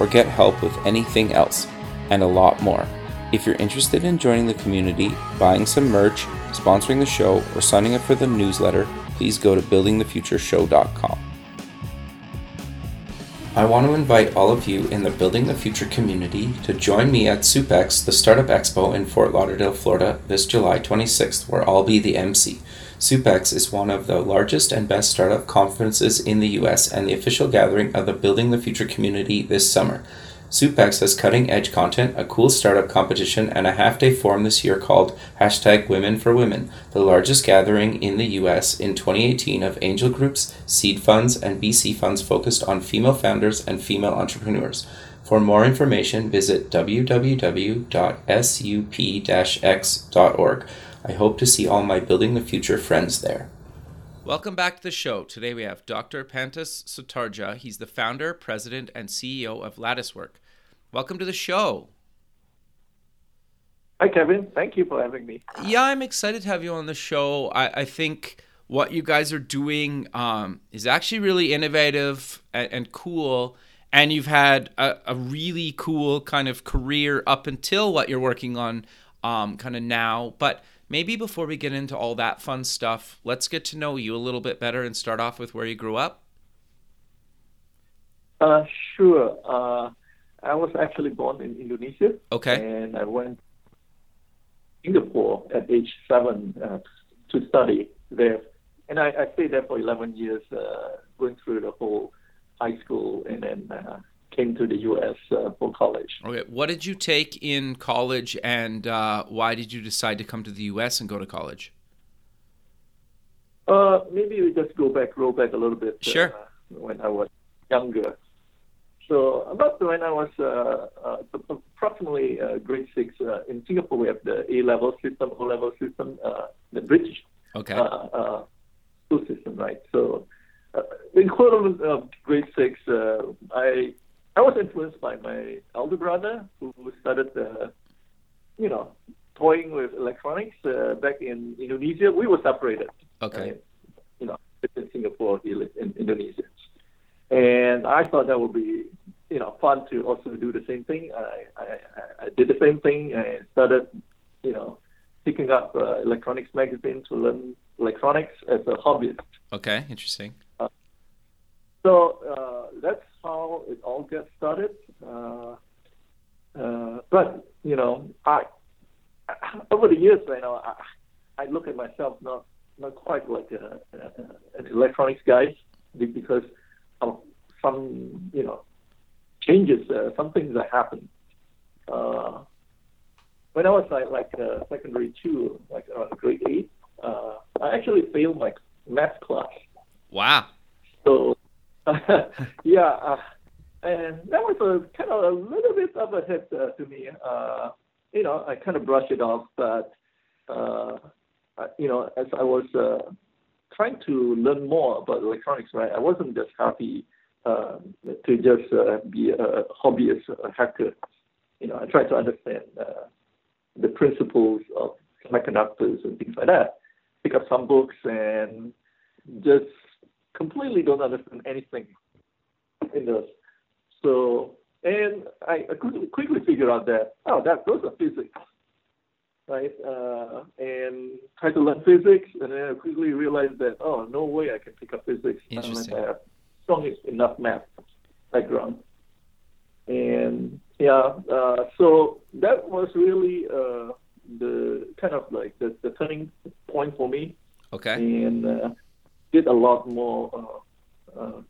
or get help with anything else, and a lot more. If you're interested in joining the community, buying some merch, sponsoring the show, or signing up for the newsletter, please go to buildingthefutureshow.com. I want to invite all of you in the Building the Future community to join me at SUPEX, the Startup Expo in Fort Lauderdale, Florida, this July 26th, where I'll be the MC. SUPEX is one of the largest and best startup conferences in the US and the official gathering of the Building the Future community this summer. SUPEX has cutting edge content, a cool startup competition, and a half day forum this year called hashtag Women for Women, the largest gathering in the US in 2018 of angel groups, seed funds, and VC funds focused on female founders and female entrepreneurs. For more information, visit www.sup-x.org. I hope to see all my Building the Future friends there. Welcome back to the show. Today we have Dr. Pantas Sutardja. He's the founder, president, and CEO of Latticework. Welcome to the show. Hi, Kevin. Thank you for having me. Yeah, I'm excited to have you on the show. I, I think what you guys are doing um, is actually really innovative and, and cool. And you've had a, a, really cool kind of career up until what you're working on um, kind of now. But maybe before we get into all that fun stuff, let's get to know you a little bit better and start off with where you grew up. Uh, sure. Uh, I was actually born in Indonesia. Okay. And I went to Singapore at age seven uh, to study there. And I, I stayed there for 11 years, uh, going through the whole high school and then uh, came to the U.S. Uh, for college. Okay, what did you take in college, and uh, why did you decide to come to the U.S. and go to college? Uh, maybe we just go back, roll back a little bit. Uh, sure. when I was younger. So about when I was uh, uh, approximately grade six in Singapore, we have the A level system, O level system, the British okay. school system, right? So uh, the equivalent of grade six, uh, I I was influenced by my elder brother who started, uh, you know, toying with electronics uh, back in Indonesia. We were separated. Okay. Right? You know, in Singapore, he lived in Indonesia, and I thought that would be, you know, fun to also do the same thing. I I, I did the same thing I started, you know, picking up uh, electronics magazines to learn electronics as a hobbyist. Okay, interesting. Uh, so uh, that's how it all gets started. Uh, uh, but you know, I over the years, you know, I, I look at myself not not quite like a, a, an electronics guy because of some you know changes, uh, some things that happened. Uh, when I was like, like uh, secondary two, like around grade eight, uh, I actually failed my math class. Wow. So yeah, uh, and that was a kind of a little bit of a hit uh, to me. Uh, you know, I kind of brushed it off, but uh, you know, as I was uh, trying to learn more about electronics, right, I wasn't just happy uh, to just uh, be a hobbyist a hacker. You know, I tried to understand uh, the principles of semiconductors and things like that. Pick up some books and just completely don't understand anything in those. So, and I, quickly, quickly figured out that, oh, that those are physics, right? Uh, and try to learn physics, and then I quickly realized that, oh, no way I can pick up physics unless I have strong enough math background. And yeah, uh, so that was really uh, the kind of like the, the turning point for me. Okay. And uh, did a lot more uh, uh,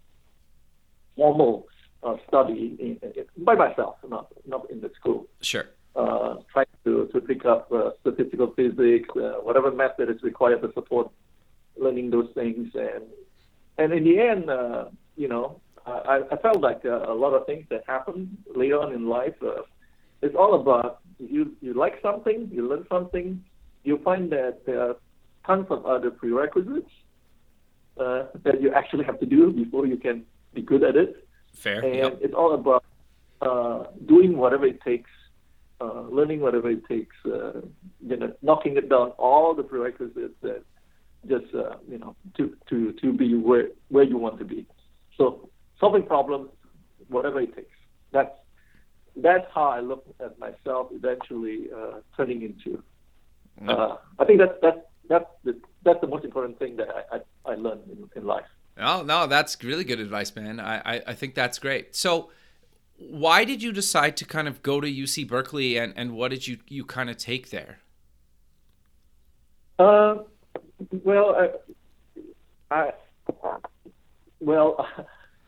formal uh, study in, in, by myself, not not in the school. Sure. Uh, trying to, to pick up uh, statistical physics, uh, whatever method is required to support learning those things, and and in the end, you know, I, I felt like uh, a lot of things that happen later on in life. Uh, it's all about you. You like something, you learn something, you find that there are tons of other prerequisites uh, that you actually have to do before you can be good at it. Fair. And Yep. it's all about uh, doing whatever it takes, uh, learning whatever it takes, uh, you know, knocking it down all the prerequisites that just uh, you know to to to be where where you want to be. So solving problems, whatever it takes. That's that's how I look at myself eventually uh, turning into. Uh, I think that's that's that's the that's the most important thing that I I, I learned in, in life. Oh no, that's really good advice, man. I, I, I think that's great. So, why did you decide to kind of go to UC Berkeley, and, and what did you you kind of take there? Uh, well, I, I well,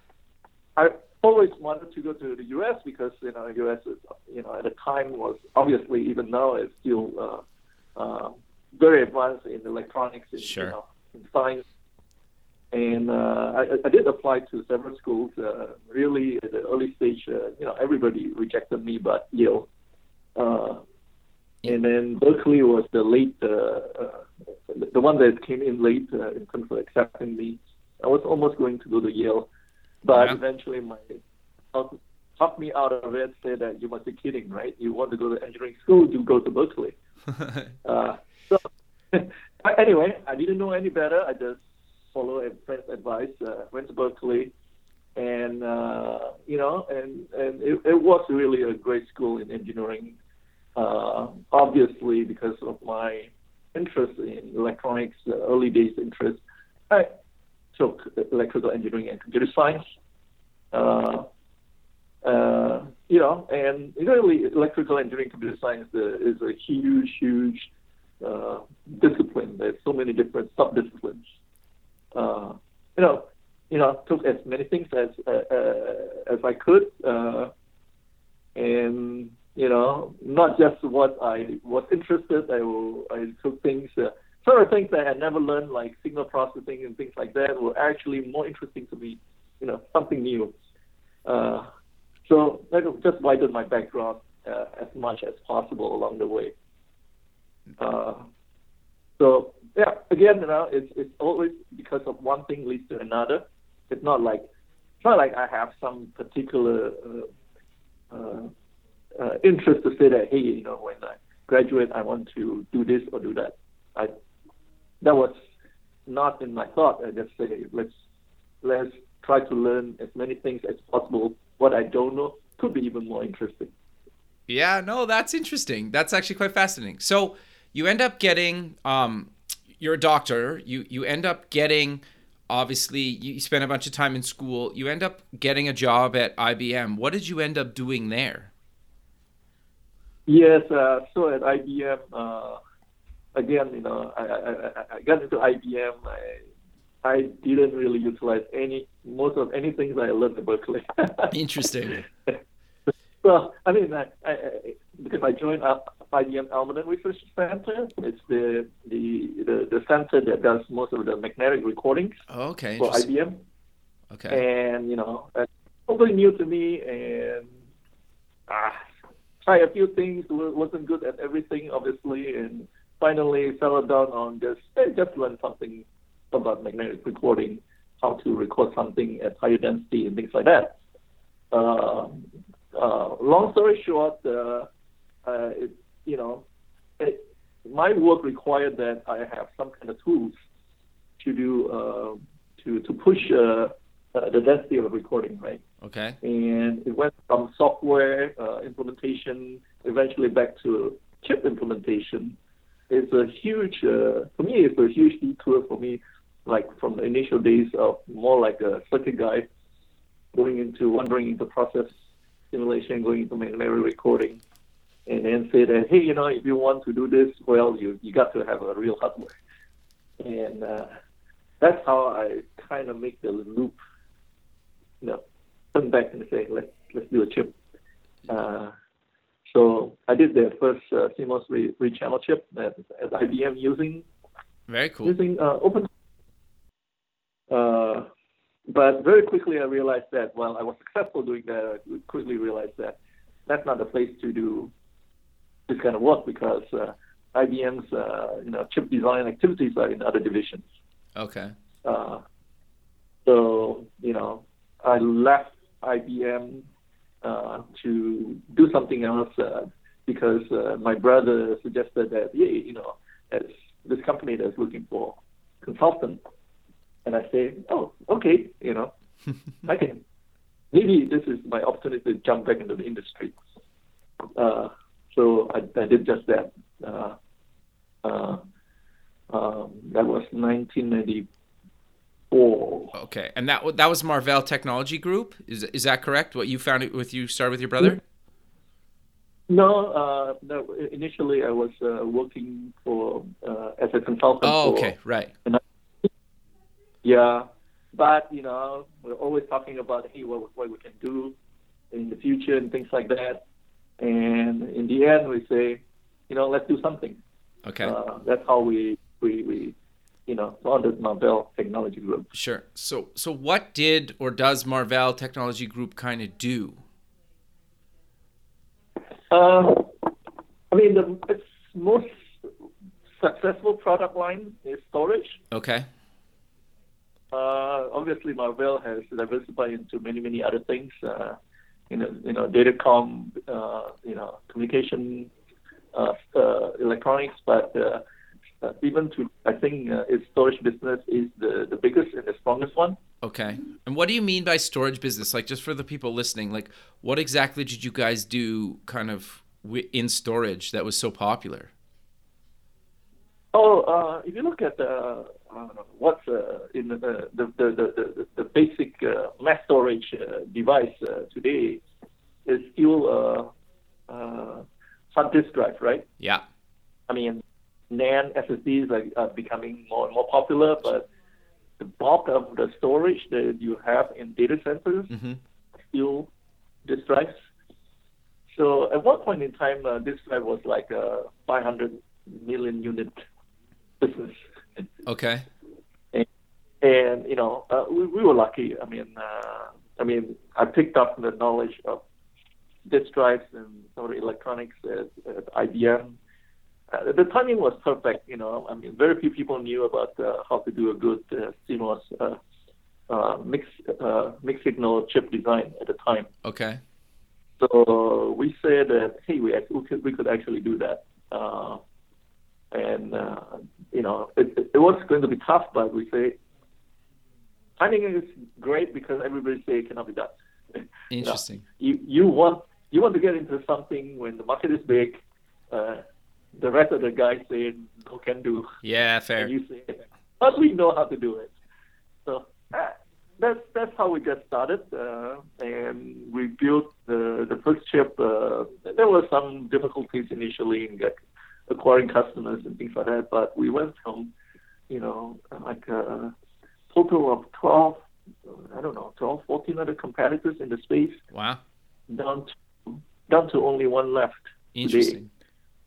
I always wanted to go to the U.S. because you know the U.S. is you know at the time was obviously even now is still uh, uh, very advanced in electronics and Sure. you know, in science. And uh, I, I did apply to several schools. Uh, really, at the early stage, uh, you know, everybody rejected me, but Yale. Uh, and then Berkeley was the late, uh, uh, the one that came in late uh, in terms of accepting me. I was almost going to go to Yale, but Yeah. eventually my talk, talked me out of it. Said that you must be kidding, right? You want to go to engineering school, you go to Berkeley. So anyway, I didn't know any better. I just followed a friend's advice. Uh, went to Berkeley, and uh, you know, and and it, it was really a great school in engineering. Uh, obviously, because of my interest in electronics, early days interest, I took electrical engineering and computer science. Uh, uh, you know, and really, electrical engineering, computer science uh, is a huge, huge uh, discipline. There's so many different sub-disciplines. Uh, you know, you know, took as many things as uh, as I could, uh, and you know, not just what I was interested. I will, I took things. Some of the things that I had never learned, like signal processing and things like that, were actually more interesting to me. You know, something new. So that just widened my background as much as possible along the way. Uh, so yeah, again, you know, it's it's always because of one thing leads to another. It's not like it's not like I have some particular uh, uh, uh, interest to say that hey, you know, when I graduate, I want to do this or do that. I that was not in my thought. I just say let's let's try to learn as many things as possible. What I don't know could be even more interesting. Yeah, no, that's interesting. That's actually quite fascinating. So you end up getting, um, you're a doctor. You you end up getting, obviously, you spend a bunch of time in school. You end up getting a job at IBM. What did you end up doing there? Yes, uh, so at IBM, uh, again, you know, I, I, I- got into IBM. I, I didn't really utilize any most of anything that I learned at Berkeley. Interesting. Well, I mean, I, I, because I joined up IBM Almaden Research Center. It's the, the the the center that does most of the magnetic recordings Okay. for IBM. Okay. and you know, it's totally new to me, and ah, try a few things, wa- wasn't good at everything, obviously, and finally settled down on just hey, just learn something about magnetic recording, how to record something at higher density and things like that. Uh, uh, long story short, uh, uh, it, you know, it, my work required that I have some kind of tools to do uh, to to push uh, uh, the density of a recording, right? Okay. And it went from software uh, implementation eventually back to chip implementation. It's a huge, uh, for me, it's a huge detour for me, like from the initial days of more like a circuit guy, going into wandering into process simulation, going into magnetic recording, and then say that, hey, you know, if you want to do this, well, you you got to have a real hardware. And uh, that's how I kind of make the loop, you know, turn back and say, let's let's do a chip. Uh, so I did the first uh, CMOS re- read-channel chip at, at IBM using Very cool. using uh, open. Uh, but very quickly I realized that while I was successful doing that, I quickly realized that that's not the place to do this kind of work because uh, IBM's uh, you know chip design activities are in other divisions. Okay. Uh, so you know I left IBM uh, to do something else uh, because uh, my brother suggested that yeah you know as this company that's looking for consultant and I say, oh, okay, you know, I can. Maybe this is my opportunity to jump back into the industry. Uh, so I, I, did just that. Uh, uh, um, that was 1994. Okay, and that that was Marvell Technology Group. Is is that correct? What you found it with you started with your brother? No, uh, no. Initially, I was uh, working for uh, as a consultant. Oh, okay, right. Yeah, but you know, we're always talking about hey, what what we can do in the future and things like that. And in the end, we say, you know, let's do something. Okay. Uh, that's how we we we you know founded Marvell Technology Group. Sure. So so what did or does Marvell Technology Group kind of do? Uh, I mean, the its most successful product line is storage. Okay. Uh, obviously, Marvell has diversified into many, many other things. Uh, you know, you know, datacom, uh, you know, communication, uh, uh, electronics, but uh, even to, I think its storage business is the, the biggest and the strongest one. Okay. And what do you mean by storage business? Like, just for the people listening, like, what exactly did you guys do kind of in storage that was so popular? Oh, uh, if you look at the uh, what's uh, in the the the the, the basic uh, mass storage uh, device uh, today is still uh, uh, hard disk drive, right? Yeah. I mean, NAND SSDs are, are becoming more and more popular, but the bulk of the storage that you have in data centers mm-hmm. still disk drives. So at one point in time, uh, disk drive was like a 500 million unit business. Okay. And, and you know, uh, we, we were lucky. I mean, uh, I mean, I picked up the knowledge of disk drives and some of the electronics at, at IBM. Uh, the timing was perfect. You know, I mean, very few people knew about uh, how to do a good uh, CMOS uh, uh, mixed uh, mixed signal chip design at the time. Okay. So we said that hey, we, we could we could actually do that. Uh, and uh, you know it, it was going to be tough, but we say timing is great because everybody say it cannot be done. Interesting. you, know, you you want you want to get into something when the market is big. Uh, the rest of the guys say no can do. Yeah, fair. And you say, but we know how to do it. So uh, that's that's how we got started, uh, and we built the the first chip. Uh, there were some difficulties initially in get, acquiring customers and things like that. But we went from, you know, like a total of 12, I don't know, 12, 14 other competitors in the space. Wow. Down to, down to only one left. Interesting.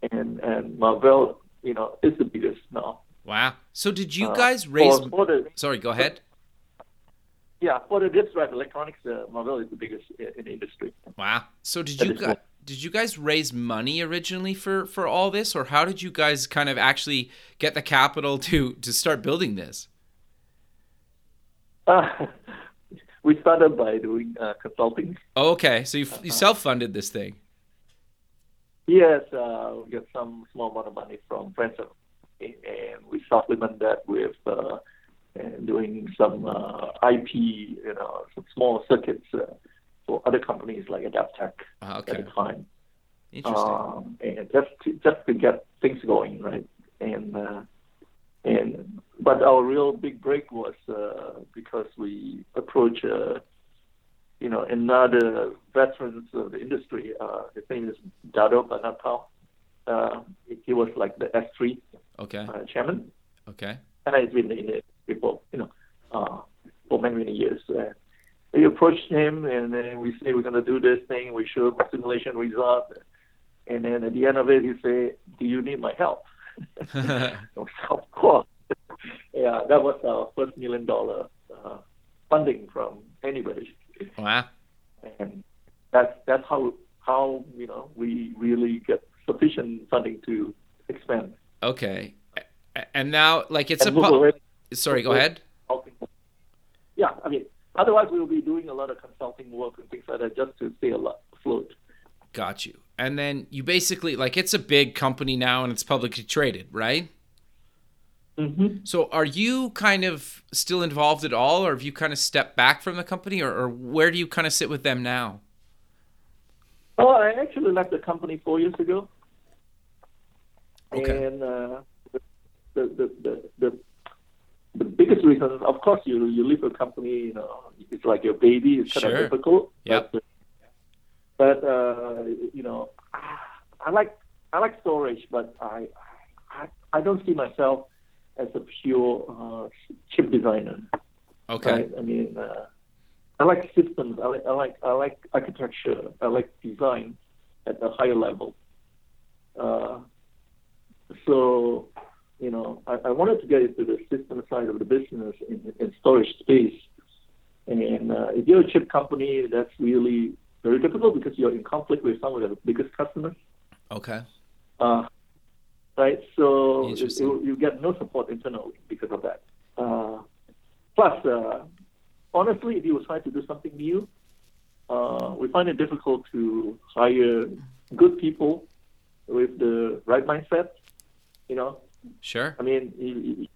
Today. And, and Marvell, you know, is the biggest now. Wow. So did you uh, guys uh, raise? For, for the, Sorry, go ahead. Yeah, for the disk drive electronics, uh, Marvell is the biggest in the industry. Wow. So did you guys? Did you guys raise money originally for for all this? Or how did you guys kind of actually get the capital to to start building this? Uh, we started by doing uh, consulting. Oh, okay. So you, you uh-huh. self-funded this thing? Yes uh, we got some small amount of money from friends and we supplement that with uh, doing some uh, ip you know some small circuits uh, for other companies like Adaptec uh, okay. at the time. Interesting. Um, and just to, just to get things going, right? And uh, and but our real big break was uh, because we approached, uh, you know, another veteran of the industry. Uh, his name is Dado Banatao. Uh, he was like the S3 okay. uh, chairman. Okay. And he's been in it before, you know, uh, for many many years. We approached him and then we say we're going to do this thing. We show the simulation result, and then at the end of it, he say, "Do you need my help?" of course. yeah, that was our first million dollar uh, funding from anybody. Wow. And that's that's how how you know we really get sufficient funding to expand. Okay. And now, like, it's And a. pu- Sorry, go ahead. Yeah, I mean, otherwise we will be doing a lot of consulting work and things like that just to stay afloat. Got you. And then you basically, like, it's a big company now and it's publicly traded, right? Mm-hmm. So are you kind of still involved at all, or have you kind of stepped back from the company, or, or where do you kind of sit with them now? Oh, I actually left the company four years ago. Okay. And uh, the, the, the, the, the biggest reason, of course, you you leave a company, you know, it's like your baby. It's kind Sure. of difficult. Yep. But, but uh, you know, I like I like storage, but I I, I don't see myself as a pure uh, chip designer. Okay. Right? I mean, uh, I like systems. I like, I like I like architecture. I like design at a higher level. Uh, so, you know, I, I wanted to get into the system side of the business in, in storage space. And uh, if you're a chip company, that's really very difficult because you're in conflict with some of the biggest customers. Okay. Uh, right? So Interesting. you, you get no support internally because of that. Uh, plus, uh, honestly, if you try to do something new, uh, we find it difficult to hire good people with the right mindset. You know, Sure. I mean, you, you-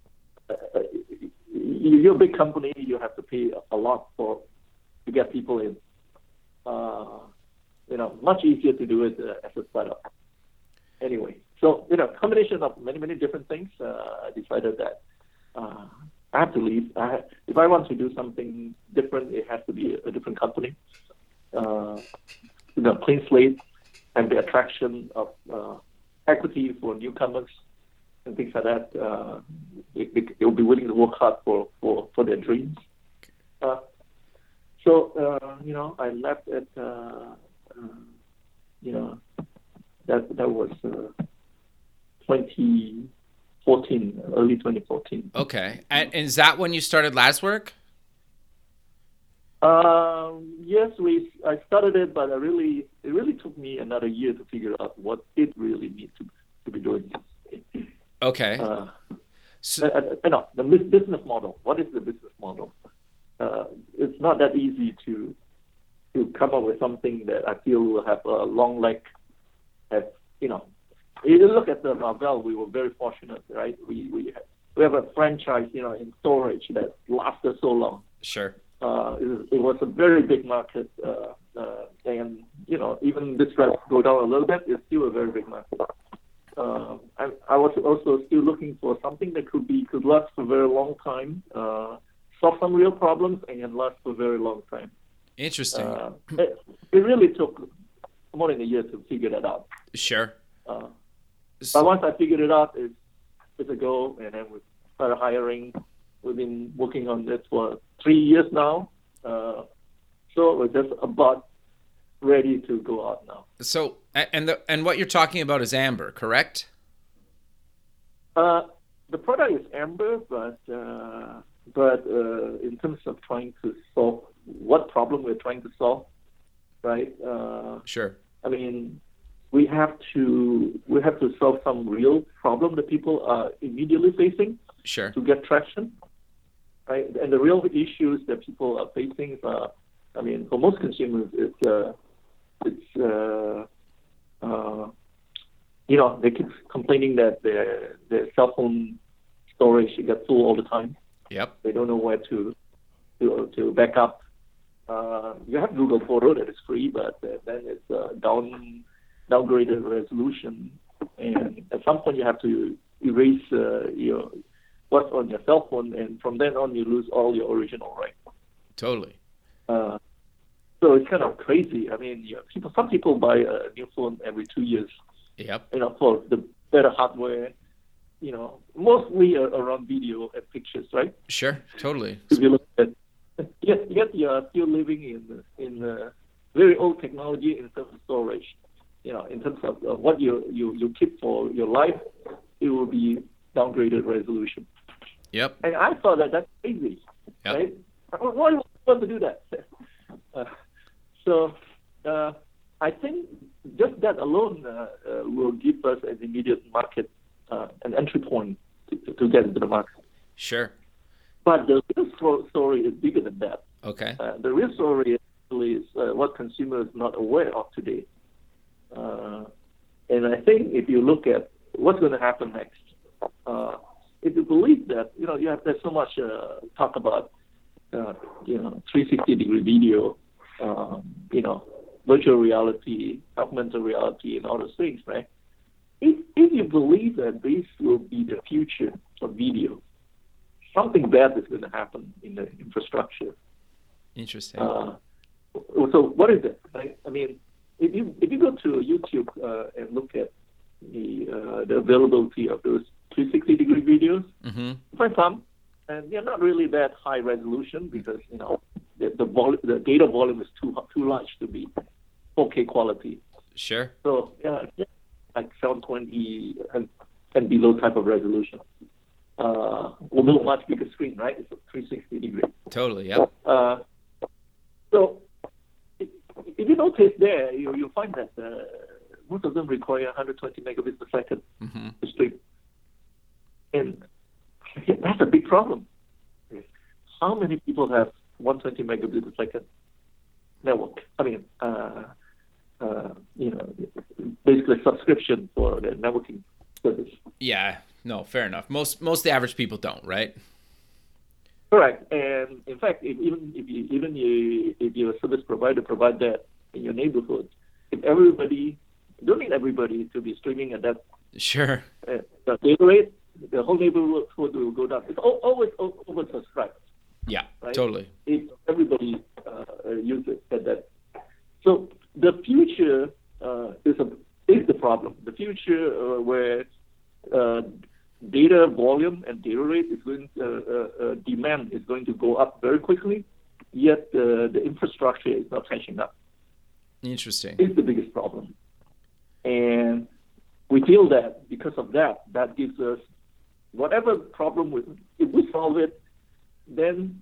you- you're a big company. You have to pay a lot for to get people in. Uh, you know, much easier to do it uh, as a startup. Anyway, so you know, combination of many many different things. Uh, I decided that uh, I have to leave. I if I want to do something different, it has to be a, a different company. Uh, you know, clean slate and the attraction of uh, equity for newcomers and things like that. Uh, they, they'll be willing to work hard for, for, for their dreams. Uh, so, uh, you know, I left at, uh, uh, you know, that, that was uh, 2014, early 2014. Okay. And, and is that when you started Last Work? Um, yes, we. I started it, but I really, it really took me another year to figure out what it really means to, to be doing. Okay. Uh, So, you know, the business model. What is the business model? Uh, it's not that easy to to come up with something that I feel will have a long leg. Have you know? If you look at the Marvell, we were very fortunate, right? We we have, we have a franchise, you know, in storage that lasted so long. sure. Uh, it, it was a very big market, uh, uh, and you know, even this price go down a little bit, it's still a very big market. Uh, I, I was also still looking for something that could be could last for a very long time, uh, solve some real problems, and last for a very long time. Interesting. Uh, it, it really took more than a year to figure that out. sure. Uh, but once I figured it out, it's, it's a go, and then we started hiring. We've been working on this for three years now. Uh, so we're just about ready to go out now. So, and the and what you're talking about is Amber, correct? Uh, the product is Amber, but uh, but uh, in terms of trying to solve what problem we're trying to solve, right? Uh, Sure. I mean, we have to we have to solve some real problem that people are immediately facing. Sure. to get traction, right? And the real issues that people are facing are, I mean, for most consumers, it's uh, it's uh, you know they keep complaining that their their cell phone storage gets full all the time. Yep. They don't know where to to to back up. Uh, you have Google Photo that is free, but then it's uh, down downgraded resolution, and at some point you have to erase uh, your what's on your cell phone, and from then on you lose all your original right. Totally. Uh, so it's kind of crazy. I mean, you know, people, some people buy a new phone every two years, Yep. you know, for the better hardware. You know, mostly uh, around video and pictures, right? Sure. Totally. If you look at, yet, yet you are still living in in uh, very old technology in terms of storage. You know, in terms of uh, what you you you keep for your life, it will be downgraded resolution. Yep. And I thought that that's crazy, Yep. right? Why want to do that. Uh, so uh, I think just that alone uh, uh, will give us an immediate market, uh, an entry point to, to, get into the market. Sure. But the real story is bigger than that. Okay. Uh, the real story actually is uh, what consumers are not aware of today. and I think if you look at what's going to happen next, if you believe that, you know, you have there's so much talk about, you know, 360 degree video, um, you know, virtual reality, augmented reality, and all those things, right? If, if you believe that this will be the future of video, something bad is going to happen in the infrastructure. Interesting. Uh, so what is it? Right? I mean, if you if you go to YouTube uh, and look at the uh, the availability of those 360 degree videos, mm-hmm. find some, and they're not really that high resolution because you know the the, vol- the data volume is too too large to be 4K quality. Sure. So yeah, like 720 and, and below type of resolution. Uh, although much bigger screen, right? It's a 360 degree. Totally. Yeah. Uh, so if, if you notice there, you you find that uh, most of them require 120 megabits per 2nd mm-hmm. to stream, and that's a big problem. How many people have 120 megabits per second network? I mean, uh, uh, you know, basically subscription for the networking service. Yeah, no, fair enough. Most most the average people don't, right? Correct. And in fact, if, even if you even you, if your service provider provide that in your neighborhood, if everybody don't need everybody to be streaming at that sure uh, the data rate, the whole neighborhood will go down. It's always oversubscribed. Yeah, right? totally. Everybody uh, uses it at that, so the future uh, is a is the problem. The future uh, where uh, data volume and data rate is going uh, uh, uh, demand is going to go up very quickly, yet the infrastructure is not catching up. Interesting. It's the biggest problem, and we feel that because of that, that gives us whatever problem with if we solve it, then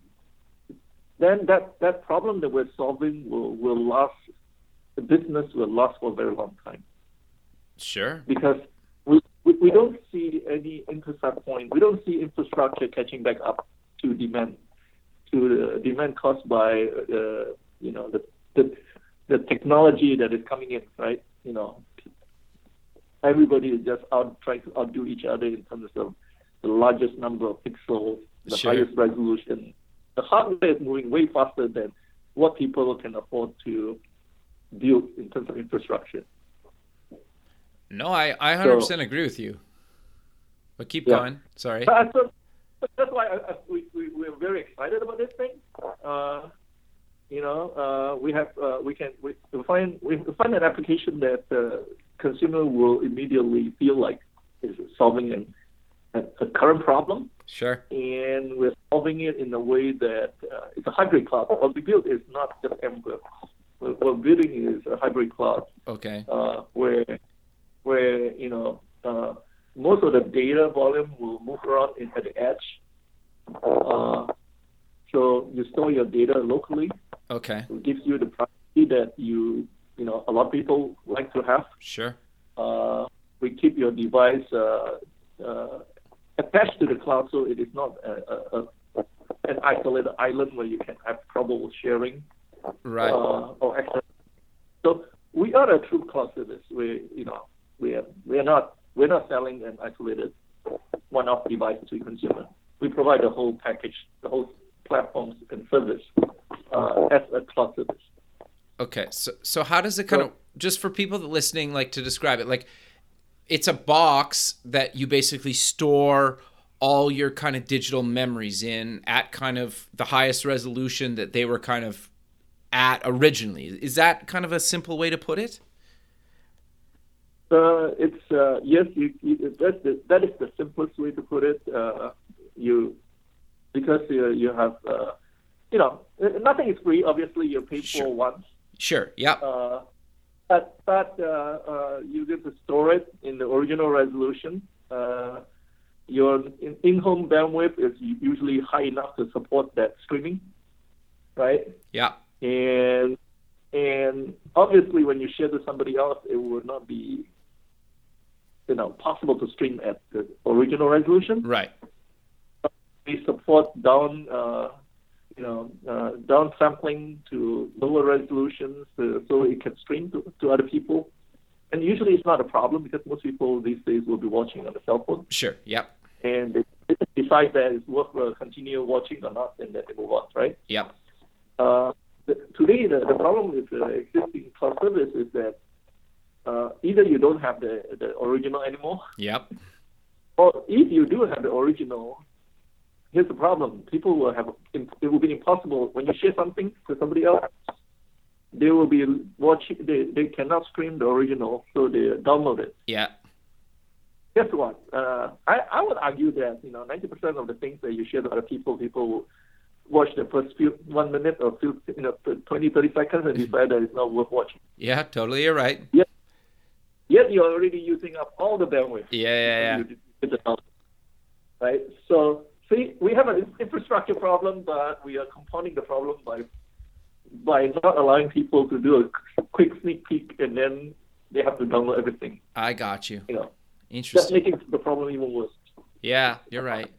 then that, that problem that we're solving will, will last the business will last for a very long time. Sure. Because we, we, we don't see any intercept point. We don't see infrastructure catching back up to demand, to the demand caused by uh, you know the, the the technology that is coming in, right? You know, everybody is just out trying to outdo each other in terms of the largest number of pixels, the sure. highest resolution. The hardware is moving way faster than what people can afford to build in terms of infrastructure. No, I, I 100% so, agree with you. But keep yeah. going. Sorry. So, that's why I, I, we, we, we're very excited about this thing. Uh, you know, uh, we have uh, we can we find we find an application that the consumer will immediately feel like is solving an, a, a current problem. Sure. And we're solving it in a way that uh, it's a hybrid cloud. What we built is not just Amber. What we're building is a hybrid cloud. Okay. Uh, where where you know uh, most of the data volume will move around at the edge. Uh, so you store your data locally. Okay. It gives you the privacy that you you know a lot of people like to have. Sure. Uh, we keep your device uh, uh, attached to the cloud, so it is not a, a, a, an isolated island where you can have trouble sharing. Right. Uh, or access. So we are a true cloud service. We you know we are we are not we're not selling an isolated one-off device to consumer. We provide the whole package, the whole platforms and service uh, as a cloud service. Okay, so so how does it kind so, of just for people that listening, like to describe it, like it's a box that you basically store all your kind of digital memories in at kind of the highest resolution that they were kind of at originally. Is that kind of a simple way to put it? Uh, it's uh, yes, you, you, that's the, that is the simplest way to put it. Uh, you because you, you have uh, you know nothing is free. Obviously, you pay sure. for once. Sure. Yeah. But but uh, uh, you get to store it in the original resolution. Uh, your in-home bandwidth is usually high enough to support that streaming. right? Yeah. And and obviously, when you share to somebody else, it would not be you know possible to stream at the original resolution. Right. We support down uh, you know uh, down sampling to lower resolutions uh, so it can stream to, to other people. And usually, it's not a problem because most people these days will be watching on the cell phone, Sure. Yep. and they they decide that it's worth uh, continue watching or not, and then they move on, right? Yep. Uh, the, today, the, the problem with the existing cloud service is that uh, either you don't have the, the original anymore, Yep. or if you do have the original, here's the problem: people will have it will be impossible when you share something to somebody else. They will be watching. They, they cannot stream the original, so they download it. Yeah. Guess what? Uh, I I would argue that you know 90% of the things that you share to other people, people will watch the first few one minute or few you know 20 30 seconds and decide that it's not worth watching. Yeah. Totally. You're right. Yeah. Yet you're already using up all the bandwidth. Yeah. Yeah. Yeah. You did the download, Right. So see, we have an infrastructure problem, but we are compounding the problem by by not allowing people to do a quick sneak peek and then they have to download everything. I got you. You know, interesting. that's making the problem even worse. Yeah, you're right.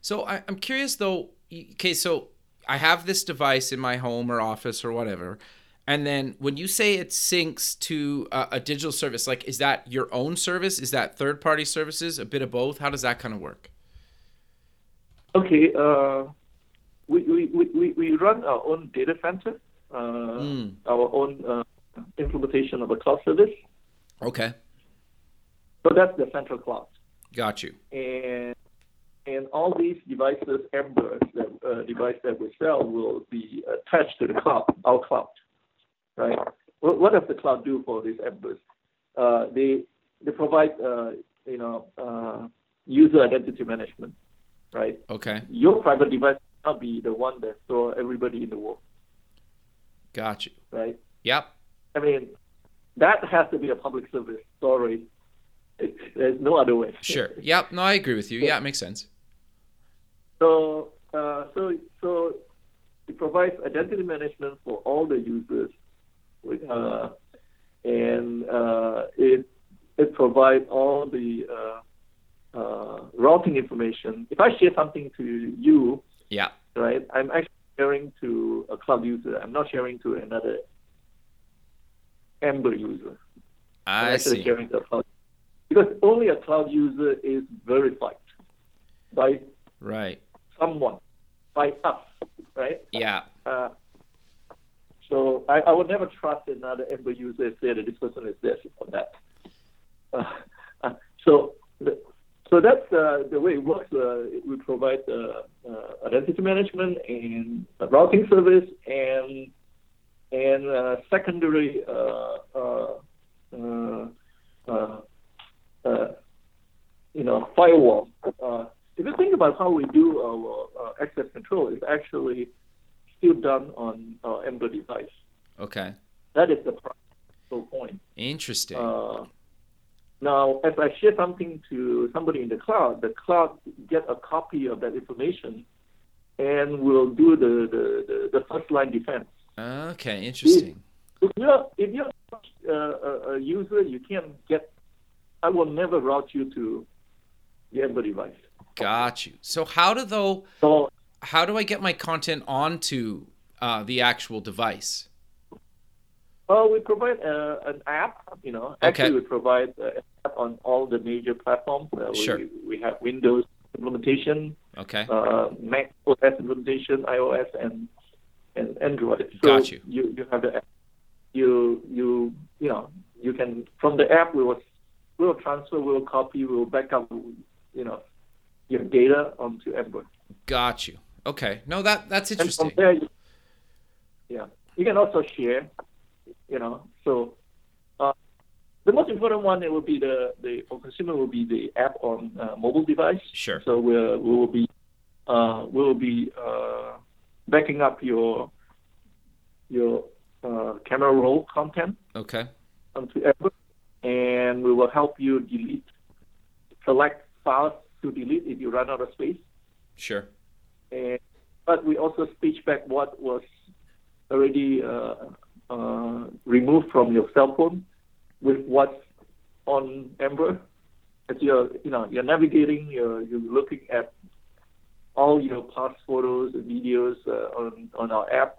So I, I'm curious though. Okay, so I have this device in my home or office or whatever, and then when you say it syncs to a, a digital service, like is that your own service? Is that third party services? A bit of both? How does that kind of work? Okay. Uh, we, we, we, we- run our own data center, uh, Mm. our own uh, implementation of a cloud service. Okay, So that's the central cloud. got you. And and all these devices, Amber, that uh, device that we sell, will be attached to the cloud, our cloud, right? What, what does the cloud do for these Ambers? Uh, they they provide uh, you know uh, user identity management, right? Okay, Your private device will not be the one that store everybody in the world, got you. right? Yep. I mean, that has to be a public service. Sorry, it, there's no other way. Sure. Yep. No, I agree with you. Yeah, it makes sense. So, uh, so, so it provides identity management for all the users, with, uh, and uh, it it provides all the uh, uh, routing information. If I share something to you, Yeah. right, I'm actually sharing to a cloud user. I'm not sharing to another Amber user. I'm I actually see. sharing to a cloud because only a cloud user is verified by Right. someone, by us, right? Yeah. Uh, so I, I would never trust another Amber user and say that this person is this or that. Uh, uh, so the, so that's uh, the way it works. Uh, we provide uh, uh, identity management and routing service and and uh, secondary uh, uh, uh, uh, uh, you know firewall. Uh, if you think about how we do our uh, access control, it's actually still done on our Amber device. Okay. That is the point. Interesting. Now, if I share something to somebody in the cloud, the cloud get a copy of that information and will do the, the, the, the first line defense. okay. Interesting. If you're if you're uh, a, a user, you can't get. I will never route you to the Amber device. Got you. So how do though? So How do I get my content onto uh, the actual device? Uh, we provide uh, an app. You know, Okay. actually, we provide uh, an app on all the major platforms. Uh, Sure. We, we have Windows implementation, Okay. uh, Mac OS implementation, iOS, and and Android. So Got you. You you have the app. You you you know you can from the app we will we will transfer, we will copy, we will back up, you know, your data onto Amber. Got you. Okay. No, that that's interesting. And from there, you, yeah, you can also share, you know. So uh, the most important one it will be the, the for consumer will be the app on uh, mobile device. Sure. So we'll, we will be uh, we will be uh, backing up your your uh, camera roll content Okay. onto Amber, and we will help you delete, select files to delete if you run out of space. Sure. And, but we also speech back what was already uh, uh, removed from your cell phone with what's on Amber. As you're, you know, you're navigating, you're, you're looking at all your past photos and videos uh, on on our app.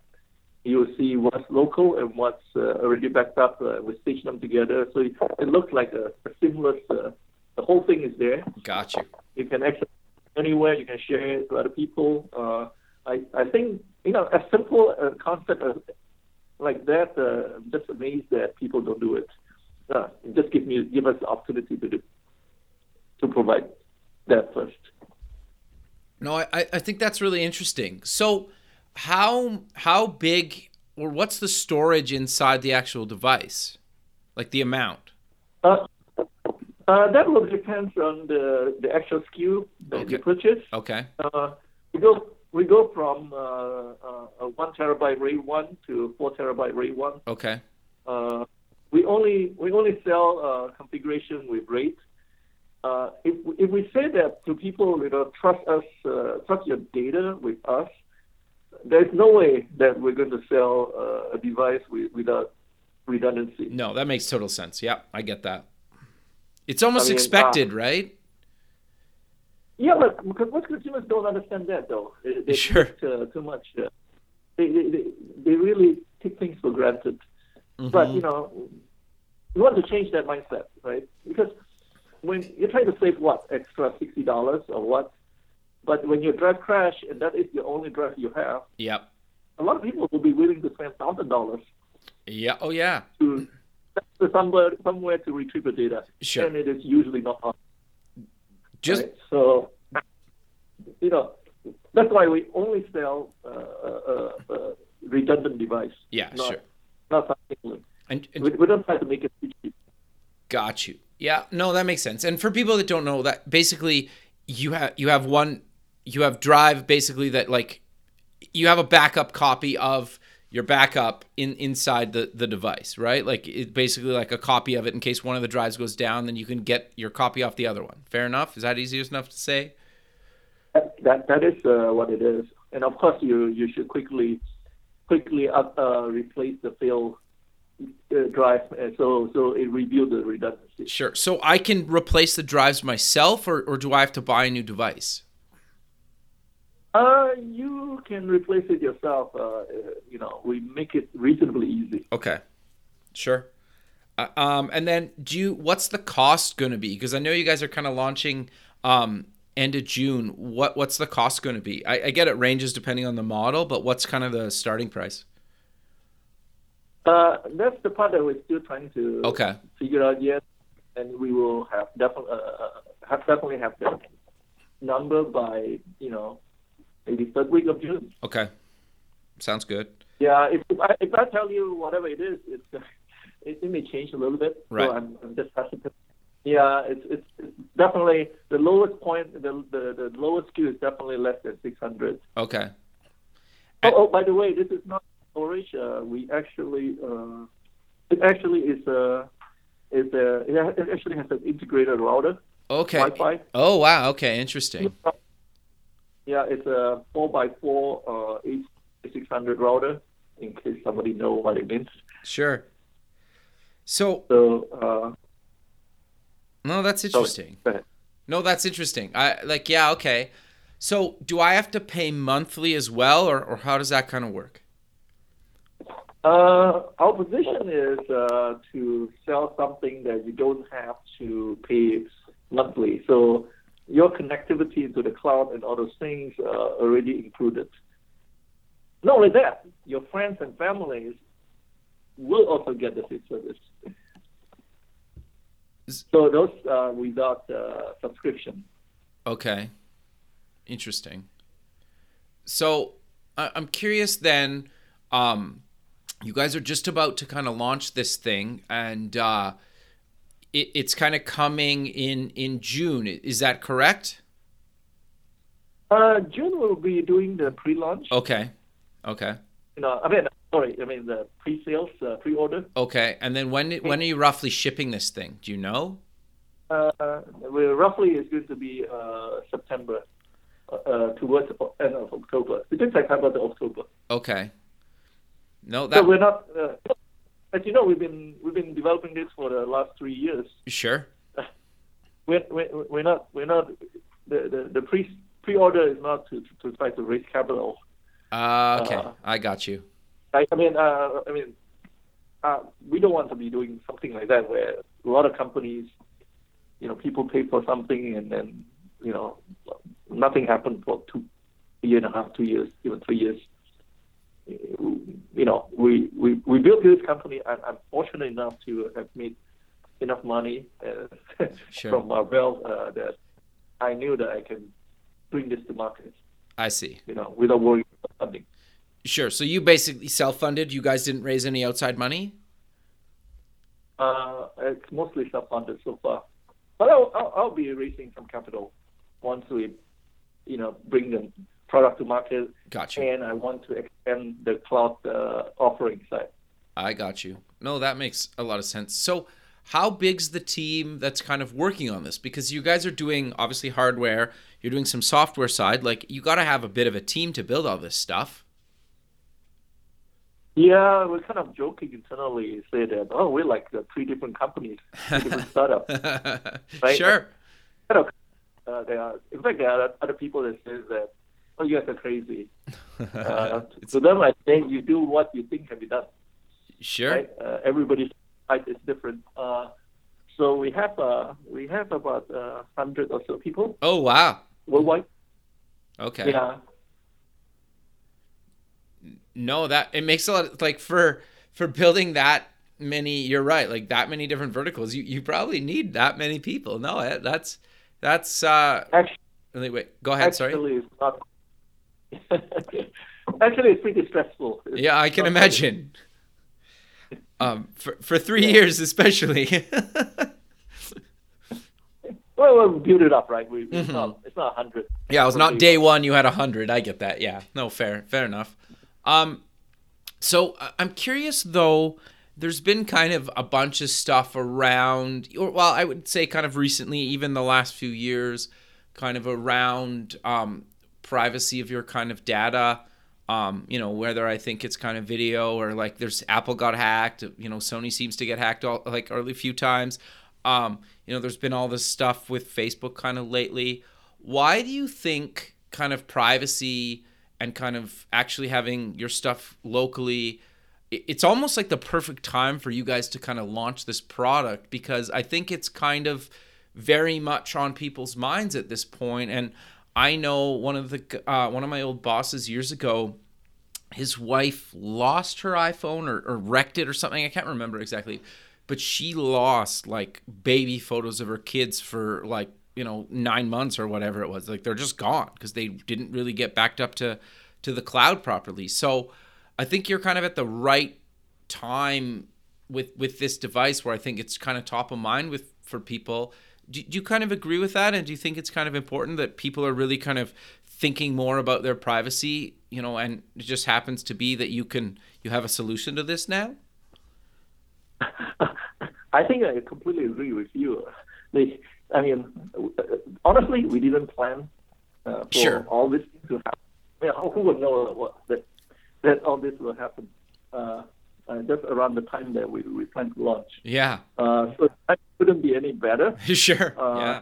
You'll see what's local and what's uh, already backed up. Uh, we stitch them together, so it, it looks like a, a seamless. Uh, the whole thing is there. Got you. You can access anywhere. You can share it to other people. Uh, I I think you know a simple uh, concept of, like that. Uh, I'm just amazed that people don't do it. Uh, just give me give us the opportunity to do to provide that first. No, I, I think that's really interesting. So, how how big or what's the storage inside the actual device, like the amount? Uh, uh, that will depend on the the actual SKU that Okay. you purchase. Okay. Uh, go we go from uh, uh, a one terabyte RAID one to four terabyte RAID one. Okay. Uh, we only we only sell uh, configuration with RAID. Uh, if if we say that to people, you know, trust us, uh, trust your data with us, there's no way that we're going to sell uh, a device with, without redundancy. No, that makes total sense. Yeah, I get that. It's almost I mean, expected, right? Yeah, but because most consumers don't understand that though. They, they Sure. take, uh, too much. Uh, they, they they really take things for granted. But Mm-hmm. you know, you want to change that mindset, right? Because when you're trying to save what extra sixty dollars or what, but when your drive crash and that is the only drive you have, Yep. a lot of people will be willing to spend thousand dollars Yeah. Oh yeah. to to somewhere somewhere to retrieve the data, Sure. and it is usually not on. Just Right? So, you know, that's why we only sell uh, uh, uh, redundant device. yeah, not, sure. Not something. And, and We, we don't try to make it cheap. Got you. Yeah, no, that makes sense. And for people that don't know that, basically, you have you have one, you have Drive basically that like, you have a backup copy of your backup in inside the the device, right? Like it basically like a copy of it in case one of the drives goes down, then you can get your copy off the other one. Fair enough. Is that easy enough to say? That that, that is uh, what it is. And of course, you you should quickly quickly up, uh, replace the failed uh, drive, uh, so so it reveals the redundancy. Sure. So I can replace the drives myself, or or do I have to buy a new device? Uh, you can replace it yourself. Uh, uh, you know, we make it reasonably easy. Okay, sure. Uh, um, and then do you? What's the cost going to be? Because I know you guys are kind of launching um, end of June. What what's the cost going to be? I, I get it ranges depending on the model, but what's kind of the starting price? Uh, that's the part that we're still trying to Okay. figure out yet, and we will have definitely uh, have definitely have that number by you know maybe third week of June. Okay, sounds good. Yeah, if, if I if I tell you whatever it is, it's uh, it, it may change a little bit. Right. So I'm, I'm just hesitant. Yeah, it's, it's it's definitely the lowest point. The the, the lowest SKU is definitely less than 600. Okay, Oh, oh, by the way, this is not storage. Uh, we actually, uh, it actually is a, is a, it it actually has an integrated router, okay. Wi-Fi. Oh wow. Okay, interesting. Yeah, it's a four by four uh, six hundred router. In case somebody know what it means. Sure. So So, uh, no, that's interesting. ahead. No, that's interesting. I like yeah, okay. So do I have to pay monthly as well, or or how does that kind of work? Uh, our position is uh, to sell something that you don't have to pay monthly. So your connectivity into the cloud and all those things are already included. Not only that, your friends and families will also get the same service. So those uh, without uh, subscription. Okay. Interesting. So I- I'm curious then. Um, you guys are just about to kind of launch this thing, and uh, it, it's kind of coming in in June. Is that correct? Uh, June will be doing the pre-launch. Okay. Okay. You know, I mean, sorry, I mean the pre-sales, uh, pre-order. Okay. And then when when are you roughly shipping this thing? Do you know? Uh, well, roughly it's going to be uh, September uh, uh, towards the end of October, between September to October. Okay. No, So that we're not. Uh, as you know, we've been we've been developing this for the last three years. sure. We're we're, we're not we're not the the, the pre pre order is not to to try to raise capital. Uh, okay, Uh, I got you. I, I mean, uh, I mean, uh, we don't want to be doing something like that where a lot of companies, you know, people pay for something and then, you know, nothing happened for two, a year and a half, two years, even three years. You know, we, we, we built this company and I'm fortunate enough to have made enough money uh, Sure. from Marvell uh, that I knew that I can bring this to market, I see. you know, without worrying about funding. Sure. So you basically self-funded. You guys didn't raise any outside money. Uh, it's mostly self-funded so far, but I'll, I'll, I'll be raising some capital once we, you know, bring the product to market, Got you. and I want to expand the cloud uh, offering side. I got you. No, that makes a lot of sense. So, how big's the team that's kind of working on this? Because you guys are doing obviously hardware, you're doing some software side. Like, you got to have a bit of a team to build all this stuff. Yeah, we're kind of joking internally, say that oh, we're like uh, three different companies, three different startups. Right. Sure. Uh, there are, in fact, there are other people that say that oh, you guys are crazy. Uh, to them, I think you do what you think can be done. sure. right? Uh, everybody's life is different. Uh, so we have uh, we have about uh, hundred or so people Oh, wow. worldwide. Okay. Yeah, No, that it makes a lot like for for building that many. You're right, like that many different verticals. You you probably need that many people. No, eh, that's that's. uh actually, Wait, go ahead. Sorry. actually, it's not. actually, it's pretty stressful. It's Yeah, I can imagine. Um, for for three years especially. Well, we'll build it up, right? We, Mm-hmm. it's not it's not hundred. yeah, it was not day one. You had a hundred. I get that. Yeah, no, fair, fair enough. Um, so I- I'm curious though. There's been kind of a bunch of stuff around, or well, I would say kind of recently, even the last few years, kind of around um, privacy of your kind of data. Um, you know, whether I think it's kind of video or like there's Apple got hacked. You know, Sony seems to get hacked all like early few times. Um, you know, there's been all this stuff with Facebook kind of lately. Why do you think kind of privacy and kind of actually having your stuff locally? It's almost like the perfect time for you guys to kind of launch this product because I think it's kind of very much on people's minds at this point. And I know one of the uh, one of my old bosses years ago his wife lost her iPhone or, or wrecked it or something. I can't remember exactly. But she lost like baby photos of her kids for like, you know, nine months or whatever it was. Like they're just gone because they didn't really get backed up to, to the cloud properly. So I think you're kind of at the right time with with this device where I think it's kind of top of mind with for people. Do, do you kind of agree with that? And do you think it's kind of important that people are really kind of thinking more about their privacy? You know, and it just happens to be that you can you have a solution to this now. I think I completely agree with you. I mean, honestly, we didn't plan uh, for Sure. all this to happen. I mean, who who would know what, that that all this will happen uh, uh, just around the time that we, we plan to launch? Yeah, Uh, so that couldn't be any better. sure. Uh,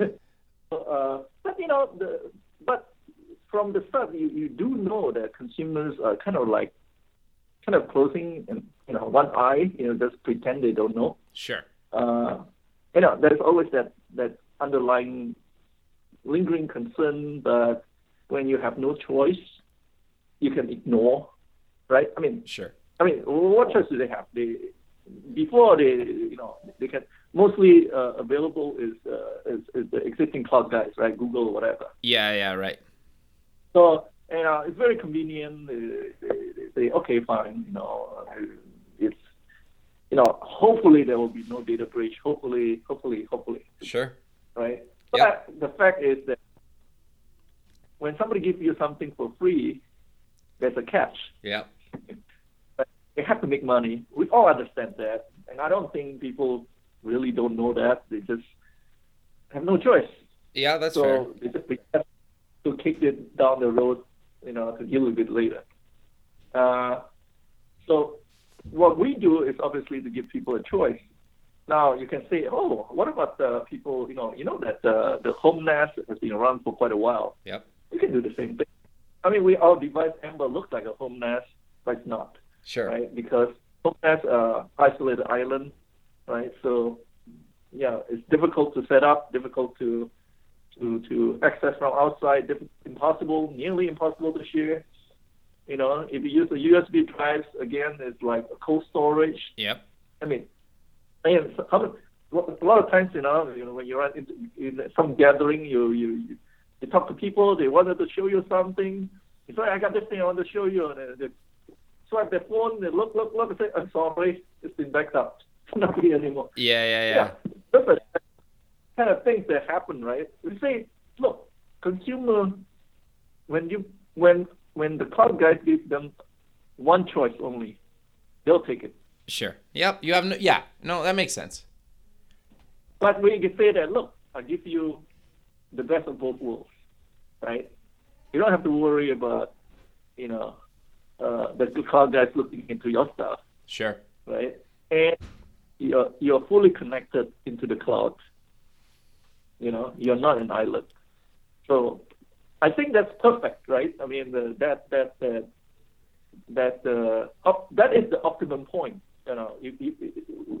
yeah, Uh, but you know, the, but from the start, you, you do know that consumers are kind of like kind of closing and you know one eye, you know, just pretend they don't know. sure. Uh, you know, there's always that that underlying lingering concern that when you have no choice, you can ignore, right? I mean, Sure. I mean, what choice do they have? They before they, you know, they can mostly uh, available is, uh, is is the existing cloud guys, right? Google or whatever. Yeah, yeah, right. So you know, it's very convenient. They, they, they say, okay, fine. You know, uh, it's you know, hopefully there will be no data breach. Hopefully, hopefully, hopefully, Sure. right? But the fact is that when somebody gives you something for free, there's a catch. Yeah. They have to make money. We all understand that, and I don't think people really don't know that. They just have no choice. Yeah, that's fair. so they just pretend to kick it down the road, you know, to deal with it later. Uh, So what we do is obviously to give people a choice. Now you can say, oh, what about the people? You know, you know that uh, the home NAS has been around for quite a while. Yep. You can do the same thing. I mean, we our device Amber looks like a home NAS, but it's not, Sure. right? Because NAS uh, isolated island, right? So yeah, it's difficult to set up, difficult to to to access from outside, diff- impossible, nearly impossible to share. You know, if you use the USB drives, again, it's like a cold storage. Yep. I mean, and so- how- a lot of times, you know, you know, when you're in, in some gathering, you, you you talk to people, they wanted to show you something. You say, I got this thing I want to show you, and they swipe their phone, they look, look, look, and say, I'm sorry, it's been backed up. It's not here anymore. Yeah, yeah, yeah. Yeah, the kind of things that happen, right? We say, look, consumer, when you when when the cloud guys give them one choice only, they'll take it. Sure. Yep. You have no. Yeah. No, that makes sense. But we can say that, look, I give you the best of both worlds, right? You don't have to worry about, you know, uh, the cloud guys looking into your stuff, Sure. right? And you're you're fully connected into the cloud. You know, you're not an island. So, I think that's perfect, right? I mean, the, that that that that uh, op- that is the optimum point. You know, you you,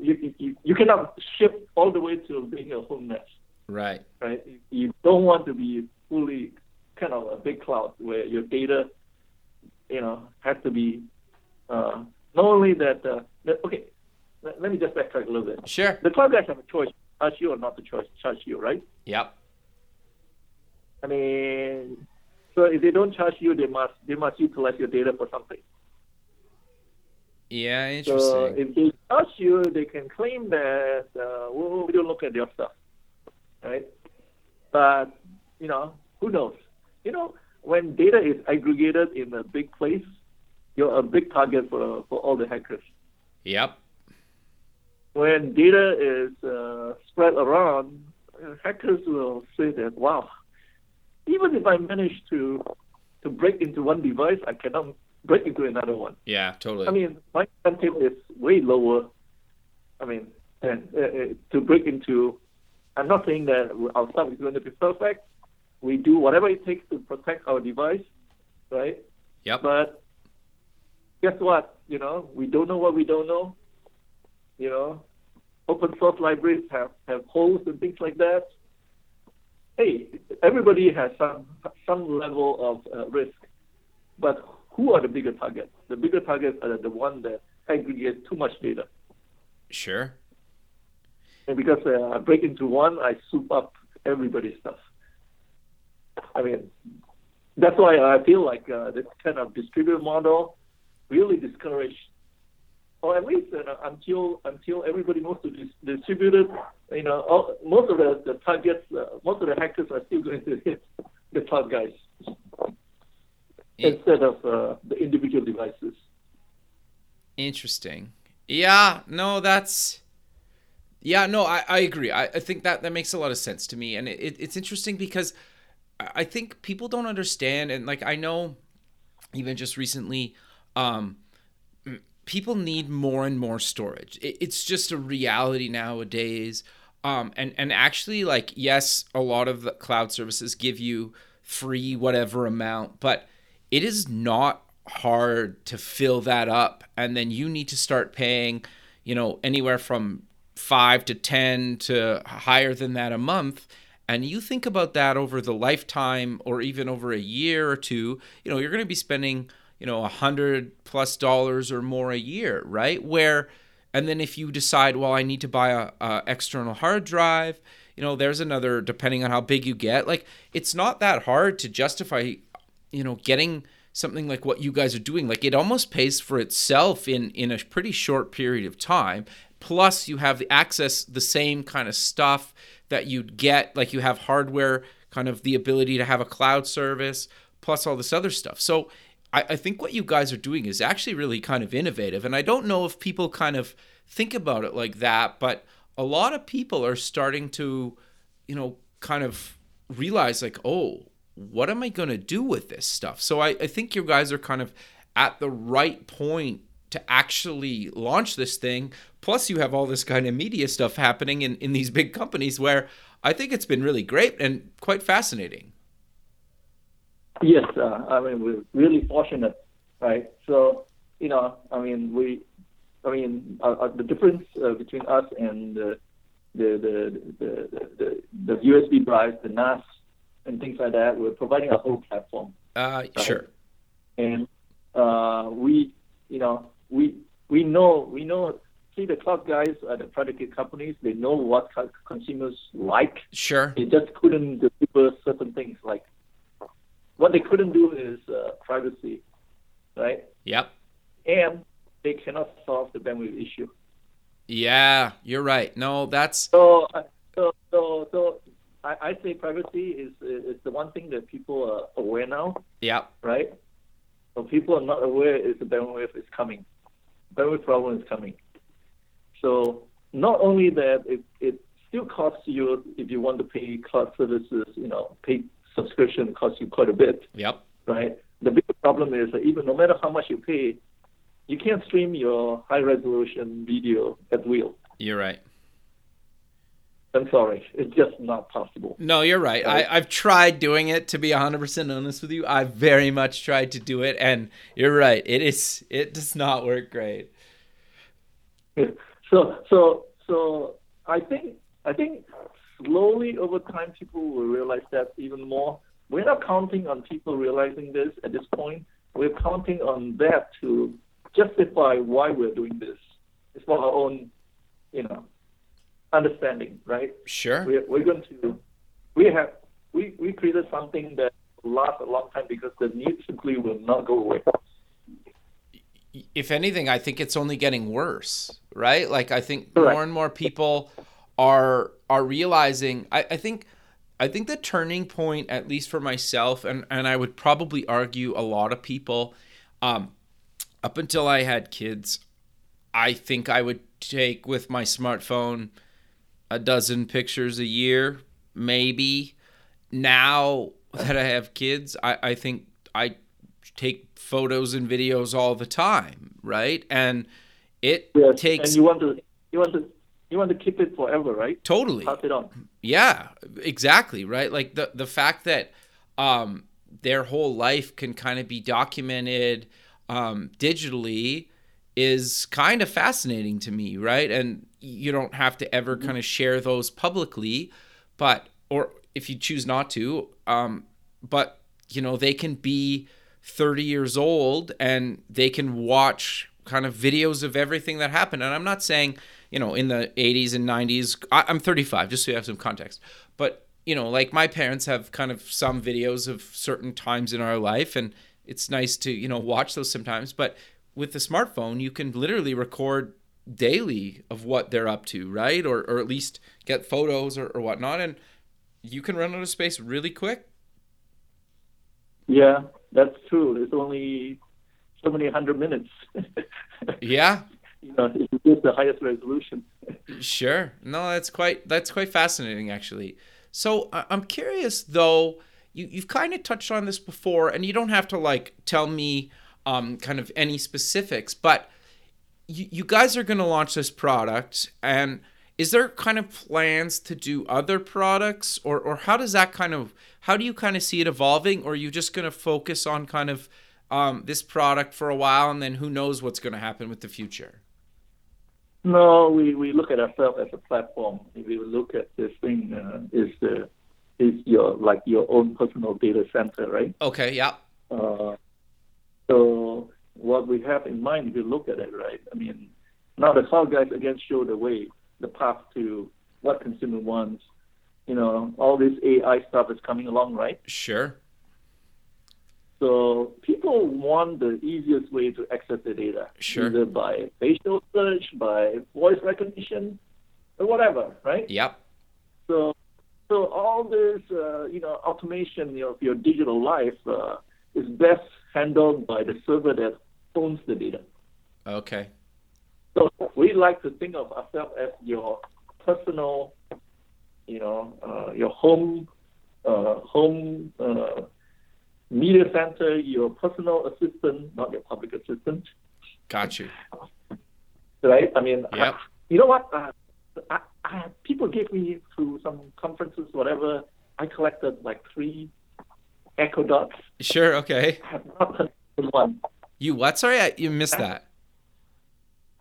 you you you cannot shift all the way to being a home NAS, Right. right? You don't want to be fully kind of a big cloud where your data, you know, has to be uh, not only that. Uh, that okay, let, let me just backtrack a little bit. Sure. The cloud guys have a choice: charge you or not to charge charge you, right? Yep. I mean, so if they don't charge you, they must they must utilize your data for something. Yeah. So Interesting. if they charge you, they can claim that uh, well, we don't look at your stuff, right? But you know, who knows? You know, when data is aggregated in a big place, you're a big target for for all the hackers. yep. When data is uh, spread around, hackers will say that, wow, even if I manage to to break into one device, I cannot break into another one. Yeah. Totally. I mean, my incentive is way lower. I mean, and uh, uh, to break into, I'm not saying that our stuff is going to be perfect. We do whatever it takes to protect our device, right? yep. But guess what? You know, we don't know what we don't know. You know, open source libraries have, have holes and things like that. Hey, everybody has some some level of uh, risk, but who are the bigger targets? The bigger targets are the one that aggregate too much data. Sure. And because uh, I break into one, I soup up everybody's stuff. I mean, that's why I feel like uh, this kind of distributed model really discourage, or at least uh, until until everybody moves to dis- distributed, you know, all, most of the, the targets, uh, most of the hackers are still going to hit the cloud guys In- instead of uh, the individual devices. Interesting. Yeah, no, that's yeah, no, I, I agree. I, I think that that makes a lot of sense to me. And it, it, it's interesting because I think people don't understand and like I know even just recently, um people need more and more storage. It, it's just a reality nowadays. Um and, and actually like yes, a lot of the cloud services give you free whatever amount, but it is not hard to fill that up and then you need to start paying you know anywhere from 5 to 10 to higher than that a month and you think about that over the lifetime or even over a year or two you know you're going to be spending you know a hundred plus dollars or more a year right? Where and then if you decide well i need to buy a, a external hard drive you know there's another depending on how big you get. Like it's not that hard to justify you know getting something like what you guys are doing. Like it almost pays for itself in in a pretty short period of time. Plus you have the access the same kind of stuff that you'd get like you have hardware kind of the ability to have a cloud service plus all this other stuff so I, I think what you guys are doing is actually really kind of innovative and i don't know if people kind of think about it like that but a lot of people are starting to you know kind of realize like oh what am I going to do with this stuff? So I, I think you guys are kind of at the right point to actually launch this thing. Plus, you have all this kind of media stuff happening in, in these big companies where I think it's been really great and quite fascinating. Yes, uh, I mean we're really fortunate, right? So you know, I mean we, I mean uh, uh the difference uh, between us and the the the the, the, USB drives, the NAS, and things like that, we're providing a whole platform. Uh, right? Sure. And uh, we, you know, we we know we know. See, the cloud guys at the predicate companies, they know what consumers like. Sure. They just couldn't deliver certain things like what they couldn't do is uh, privacy, right? Yep. And they cannot solve the bandwidth issue. Yeah, you're right. No, that's so. Uh, so, so, so I, I say privacy is is the one thing that people are aware now. Yeah. Right. So people are not aware is the bandwidth is coming. Bandwidth problem is coming. So not only that, it it still costs you if you want to pay cloud services. You know, pay subscription costs you quite a bit. Yep. Right. The big problem is that even no matter how much you pay, you can't stream your high resolution video at will. You're right. I'm sorry, it's just not possible. No, you're right. I, I've tried doing it. To be 100% honest with you, I very much tried to do it, and you're right. It is. It does not work great. So, so, so I think I think slowly over time, people will realize that even more. We're not counting on people realizing this at this point. We're counting on that to justify why we're doing this. It's for our own, you know, understanding, right? Sure. We're, we're going to, we have, we, we created something that lasts a long time because the need simply will not go away. If anything, I think it's only getting worse, right? Like I think Correct. more and more people are are realizing I, I think I think the turning point, at least for myself, and, and I would probably argue a lot of people, um, up until I had kids, I think I would take with my smartphone a dozen pictures a year, maybe. Now that I have kids, I, I think I take photos and videos all the time, right? And it yes, takes. And you want to you want to you want to keep it forever, right? Totally. Pass it on. Yeah, exactly. Right. Like the the fact that um, their whole life can kind of be documented um, digitally is kind of fascinating to me, right? And you don't have to ever mm-hmm. kind of share those publicly, but or if you choose not to, um, but you know they can be 30 years old and they can watch kind of videos of everything that happened. And I'm not saying you know, in the 80s and 90s. I, I'm 35, just so you have some context. But, you know, like my parents have kind of some videos of certain times in our life, and it's nice to, you know, watch those sometimes. But with the smartphone, you can literally record daily of what they're up to, right? Or, or at least get photos or, or whatnot. And you can run out of space really quick. Yeah, that's true. It's only so many hundred minutes. yeah, you know, it the highest resolution. sure. No, that's quite that's quite fascinating actually. So I'm curious though. You you've kind of touched on this before, and you don't have to like tell me um, kind of any specifics, but you, you guys are going to launch this product, and is there kind of plans to do other products, or or how does that kind of how do you kind of see it evolving, or are you just going to focus on kind of um, this product for a while, and then who knows what's going to happen with the future? No, we, we look at ourselves as a platform. If you look at this thing, uh, is the is your like your own personal data center, right? Okay. Yeah. Uh, so what we have in mind, if you look at it, right? I mean, now the cloud guys again show the way, the path to what consumer wants. You know, all this AI stuff is coming along, right? Sure. So people want the easiest way to access the data, sure. either by facial search, by voice recognition, or whatever, right? Yep. So, so all this, uh, you know, automation of your digital life uh, is best handled by the server that owns the data. Okay. So we like to think of ourselves as your personal, you know, uh, your home, uh, home uh, media center, your personal assistant, not your public assistant, Got you. Right? I mean, Yep. you know what? Uh, I, I, people gave me through some conferences, whatever. I collected like three Echo Dots. Sure. Okay. I have not one. You what? Sorry, I, you missed that.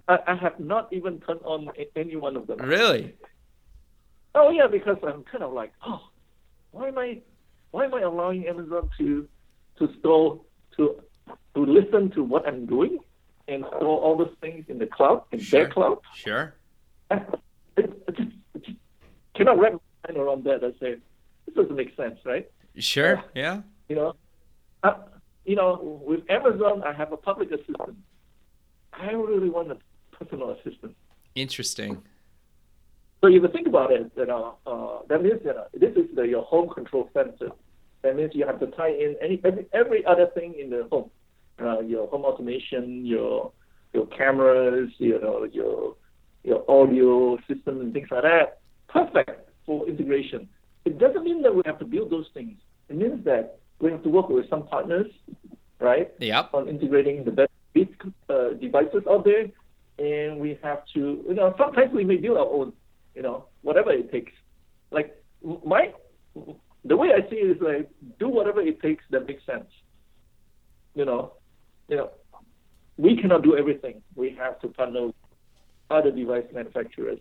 I, I have not even turned on any one of them. Really? Oh yeah, because I'm kind of like, oh, why am I, why am I allowing Amazon to, to store, to, to listen to what I'm doing, and store all those things in the cloud, in Sure. their cloud? Sure. I, just, just cannot wrap my mind around that. I say, this doesn't make sense, right? Sure. Yeah. You know, uh, you know, with Amazon, I have a public assistant. I don't really want a personal assistant. Interesting. So if you think about it, you know, uh, that means you know, this is the, your home control center. That means you have to tie in any every, every other thing in the home, uh, your home automation, your your cameras, you know, your your audio system and things like that. Perfect for integration. It doesn't mean that we have to build those things. It means that we have to work with some partners, right? Yep. on integrating the best bit, uh, devices out there, and we have to, you know, sometimes we may build our own, you know, whatever it takes. Like my, the way I see it is like do whatever it takes that makes sense. You know, you know, we cannot do everything. We have to partner with other device manufacturers.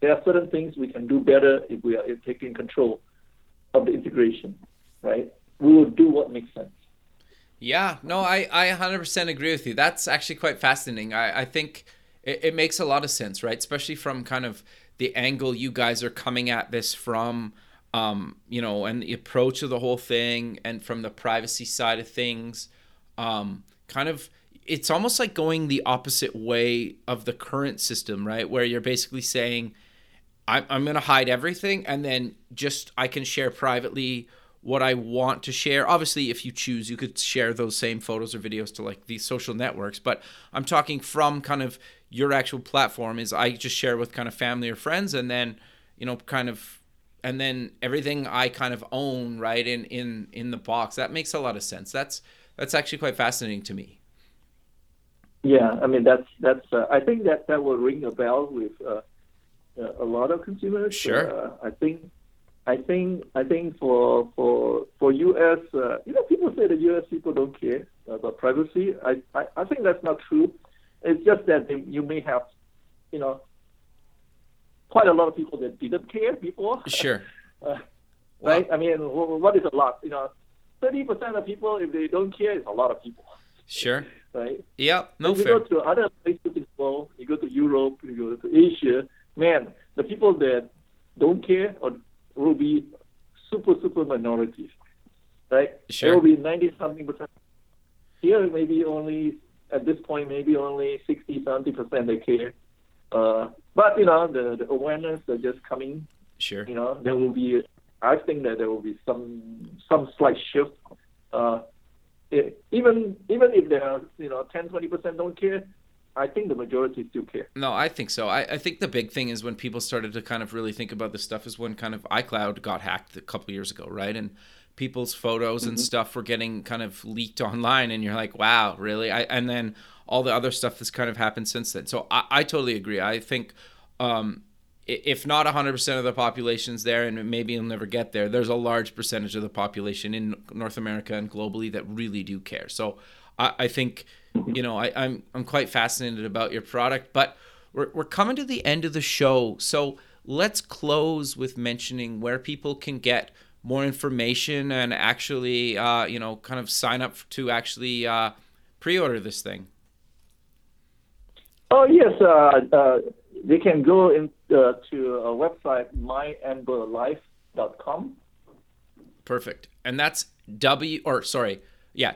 There are certain things we can do better if we are taking control of the integration, right? We will do what makes sense. Yeah, no, I, I 100% agree with you. That's actually quite fascinating. I, I think it, it makes a lot of sense, right? Especially from kind of the angle you guys are coming at this from, um, you know, and the approach of the whole thing and from the privacy side of things. Um, kind of, it's almost like going the opposite way of the current system, right? Where you're basically saying, I'm, I'm going to hide everything and then just I can share privately what I want to share. Obviously, if you choose, you could share those same photos or videos to like these social networks. But I'm talking from kind of your actual platform is I just share with kind of family or friends and then, you know, kind of and then everything I kind of own right in in in the box. That makes a lot of sense. That's that's actually quite fascinating to me. Yeah, I mean that's that's. Uh, I think that that will ring a bell with uh, uh, a lot of consumers. Sure. Uh, I think, I think, I think for for for U.S. Uh, you know, people say the U.S. people don't care about privacy. I I, I think that's not true. It's just that they, you may have, you know, quite a lot of people that didn't care before. Sure. Uh, right? I mean, what is a lot? You know, thirty percent of people, if they don't care, is a lot of people, Sure. right? Yeah. No if you go to other places in the world, you go to Europe, you go to Asia, man, the people that don't care or will be super, super minorities, right? Sure. There will be 90 something percent. Here, maybe only, at this point, maybe only 60, 70 percent they care. Uh, but, you know, the, the awareness are just coming, Sure. you know, there will be, I think that there will be some, some slight shift. Uh, eh, even even if there are you know 10 20 percent don't care i think the majority still care No, I think so. I, I think the big thing is when people started to kind of really think about this stuff is when kind of iCloud got hacked a couple years ago, right? And people's photos and stuff were getting kind of leaked online, and you're like, wow, really? I, and then all the other stuff that's kind of happened since then. So I, I totally agree. I think um, if not 100% of the population's there, and maybe you'll never get there, there's a large percentage of the population in North America and globally that really do care. So I, I think, you know, I, I'm, I'm quite fascinated about your product, but we're, we're coming to the end of the show. So let's close with mentioning where people can get more information and actually, uh, you know, kind of sign up to actually uh, pre-order this thing. oh yes uh, uh, they can go in uh, to a website myamberlife.com Perfect. And that's W or sorry, yeah,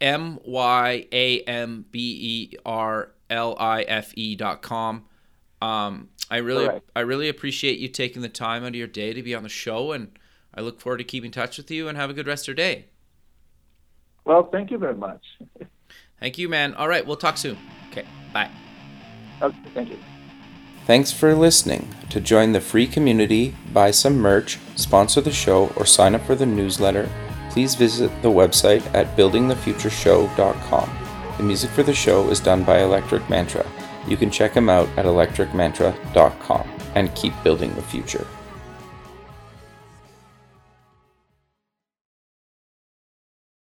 www.myamberlife.com. Um, I really Correct. I really appreciate you taking the time out of your day to be on the show and I look forward to keeping in touch with you and have a good rest of your day. well thank you very much Thank you, man. All right, we'll talk soon. Okay, bye. okay, thank you Thanks for listening. To join the free community, buy some merch, sponsor the show, or sign up for the newsletter, please visit the website at buildingthefutureshow.com. The music for the show is done by Electric Mantra. You can check him out at electricmantra.com and keep building the future.